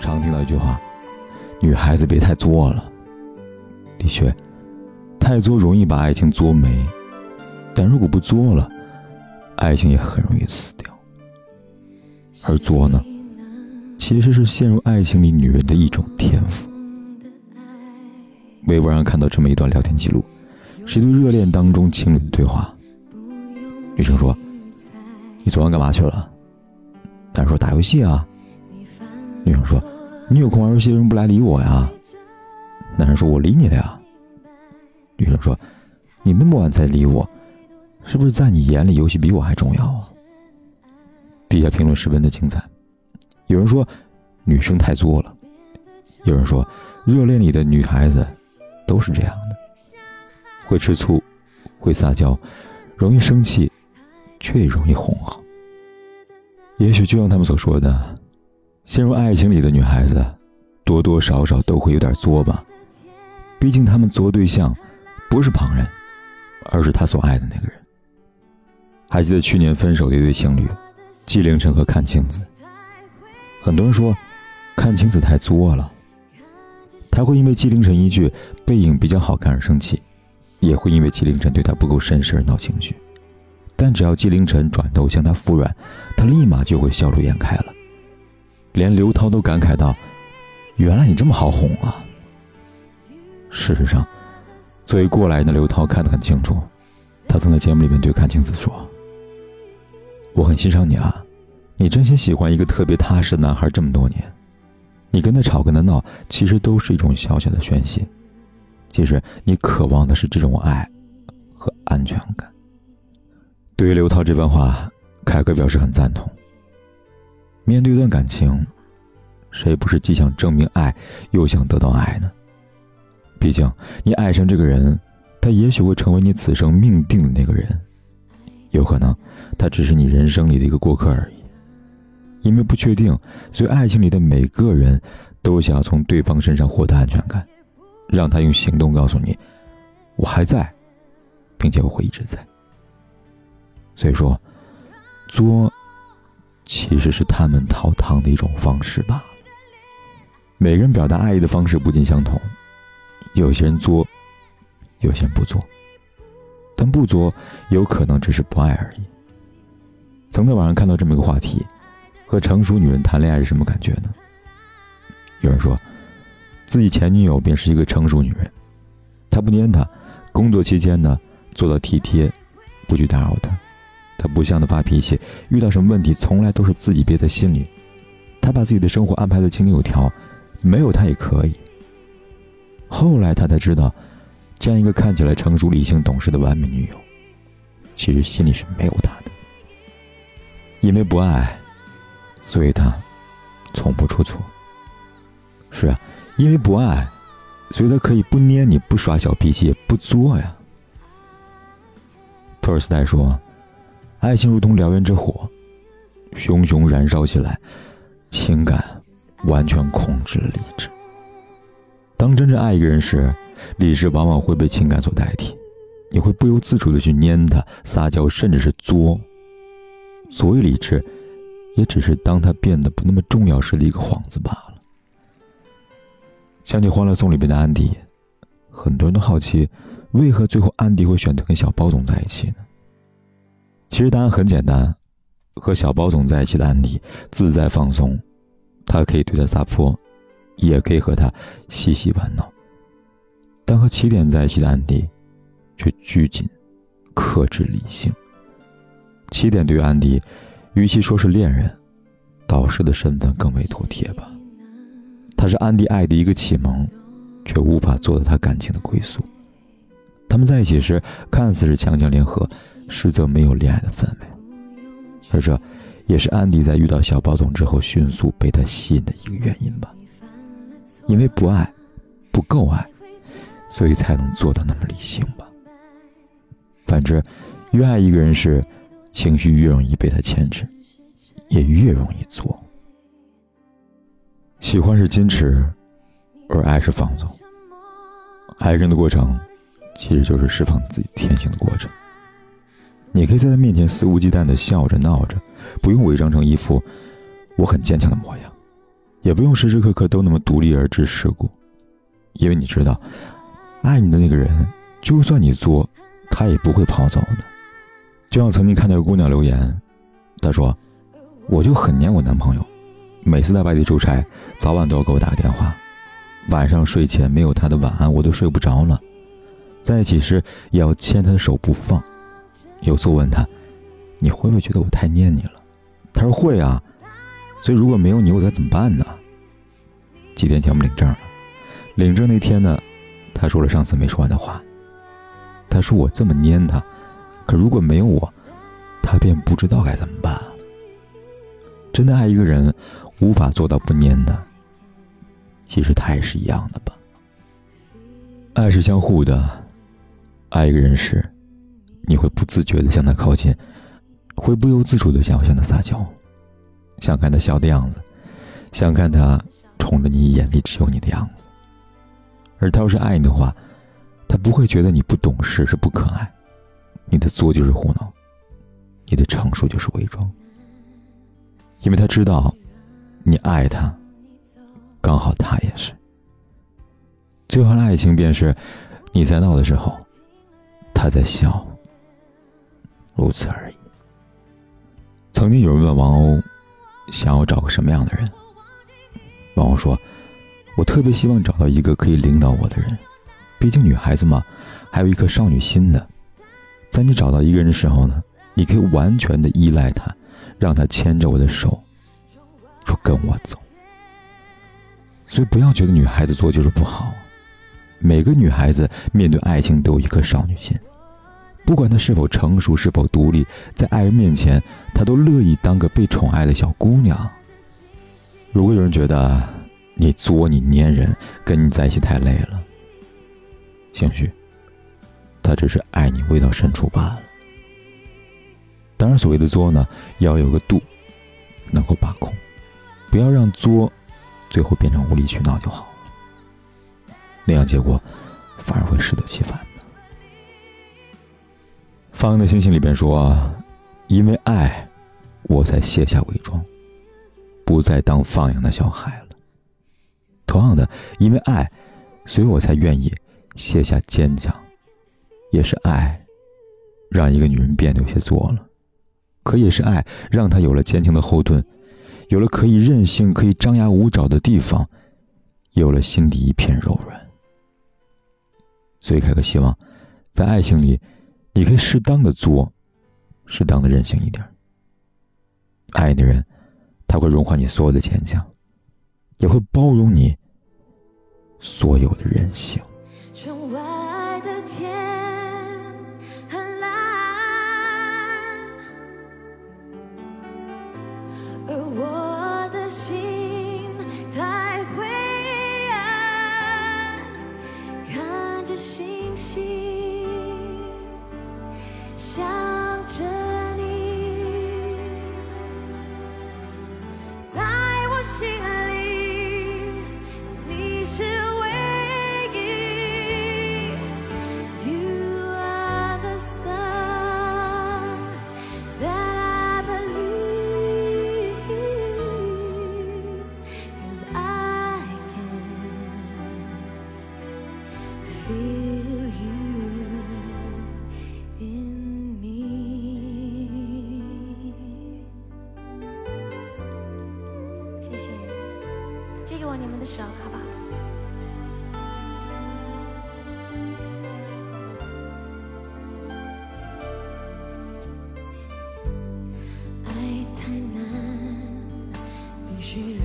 常听到一句话：“女孩子别太作了。”的确，太作容易把爱情作没，但如果不作了，爱情也很容易死掉。而作呢？其实是陷入爱情里女人的一种天赋。微博上看到这么一段聊天记录，是一对热恋当中情侣的对话。女生说：“你昨晚干嘛去了？”男生说：“打游戏啊。”女生说：“你有空玩游戏，为什么不来理我呀？”男生说：“我理你了呀。”女生说：“你那么晚才理我，是不是在你眼里游戏比我还重要啊？”底下评论十分的精彩。有人说，女生太作了；有人说，热恋里的女孩子都是这样的，会吃醋，会撒娇，容易生气，却也容易哄好。也许就像他们所说的，陷入爱情里的女孩子，多多少少都会有点作吧。毕竟他们作对象不是旁人，而是他所爱的那个人。还记得去年分手的一对情侣，纪凌尘和阚清子。很多人说，阚清子太作了。他会因为纪凌尘一句背影比较好看而生气，也会因为纪凌尘对他不够绅士而闹情绪。但只要纪凌尘转头向他服软，他立马就会笑逐颜开了。连刘涛都感慨道：“原来你这么好哄啊！”事实上，作为过来人的刘涛看得很清楚，他曾在节目里面对阚清子说：“我很欣赏你啊。”你真心喜欢一个特别踏实的男孩这么多年，你跟他吵跟他闹，其实都是一种小小的宣泄。其实你渴望的是这种爱和安全感。对于刘涛这番话，凯哥表示很赞同。面对一段感情，谁不是既想证明爱，又想得到爱呢？毕竟你爱上这个人，他也许会成为你此生命定的那个人，有可能他只是你人生里的一个过客而已。因为不确定，所以爱情里的每个人都想要从对方身上获得安全感，让他用行动告诉你：“我还在，并且我会一直在。”所以说，作其实是他们讨糖的一种方式罢了。每个人表达爱意的方式不尽相同，有些人作，有些人不作，但不作有可能只是不爱而已。曾在网上看到这么一个话题。和成熟女人谈恋爱是什么感觉呢？有人说，自己前女友便是一个成熟女人，她不粘他，工作期间呢做到体贴，不去打扰她，他不向他发脾气，遇到什么问题从来都是自己憋在心里，他把自己的生活安排的井井有条，没有他也可以。后来他才知道，这样一个看起来成熟、理性、懂事的完美女友，其实心里是没有他的，因为不爱。所以他从不出错。是啊，因为不爱，所以他可以不捏你，不耍小脾气，不作呀。托尔斯泰说：“爱情如同燎原之火，熊熊燃烧起来，情感完全控制了理智。当真正爱一个人时，理智往往会被情感所代替，你会不由自主的去粘他、撒娇，甚至是作。所谓理智。”也只是当他变得不那么重要时的一个幌子罢了。想起《欢乐颂》里边的安迪，很多人都好奇，为何最后安迪会选择跟小包总在一起呢？其实答案很简单，和小包总在一起的安迪自在放松，他可以对他撒泼，也可以和他嬉戏玩闹。但和起点在一起的安迪，却拘谨、克制、理性。起点对于安迪。与其说是恋人，导师的身份更为妥帖吧。他是安迪爱的一个启蒙，却无法做到他感情的归宿。他们在一起时看似是强强联合，实则没有恋爱的氛围。而这，也是安迪在遇到小包总之后迅速被他吸引的一个原因吧。因为不爱，不够爱，所以才能做到那么理性吧。反之，越爱一个人时，情绪越容易被他牵制，也越容易做。喜欢是矜持，而爱是放纵。爱人的过程，其实就是释放自己天性的过程。你可以在他面前肆无忌惮的笑着闹着，不用伪装成一副我很坚强的模样，也不用时时刻刻都那么独立而知世故，因为你知道，爱你的那个人，就算你作，他也不会跑走的。就像曾经看到一个姑娘留言，她说：“我就很黏我男朋友，每次在外地出差，早晚都要给我打个电话。”晚上睡前没有他的晚安，我都睡不着了。在一起时也要牵他的手不放。有次问他：“你会不会觉得我太黏你了？”他说：“会啊。”所以如果没有你，我该怎么办呢？几天前我们领证了，领证那天呢，他说了上次没说完的话。他说我这么黏他，可如果没有我，他便不知道该怎么办。真的爱一个人，无法做到不黏他。其实他也是一样的吧。爱是相互的，爱一个人时，你会不自觉的向他靠近，会不由自主的想要向他撒娇，想看他笑的样子，想看他宠着你眼里只有你的样子。而他要是爱你的话，他不会觉得你不懂事是不可爱，你的作就是胡闹，你的成熟就是伪装，因为他知道，你爱他。刚好他也是。最好的爱情便是，你在闹的时候，他在笑，如此而已。曾经有人问王鸥，想要找个什么样的人？王鸥说：“我特别希望找到一个可以领导我的人，毕竟女孩子嘛，还有一颗少女心的。在你找到一个人的时候呢，你可以完全的依赖他，让他牵着我的手，说跟我走。”所以不要觉得女孩子做就是不好，每个女孩子面对爱情都有一颗少女心，不管她是否成熟是否独立，在爱人面前，她都乐意当个被宠爱的小姑娘。如果有人觉得你作你粘人，跟你在一起太累了，兴许他只是爱你未到深处罢了。当然，所谓的作呢，要有个度，能够把控，不要让作。最后变成无理取闹就好了，那样结果反而会适得其反放羊的星星里边说：“因为爱，我才卸下伪装，不再当放羊的小孩了。同样的，因为爱，所以我才愿意卸下坚强。也是爱，让一个女人变得有些作了，可也是爱，让她有了坚强的后盾。”有了可以任性、可以张牙舞爪的地方，有了心底一片柔软。所以，凯哥希望，在爱情里，你可以适当的作，适当的任性一点。爱的人，他会融化你所有的坚强，也会包容你所有的任性。手，好吧？爱太难，你需要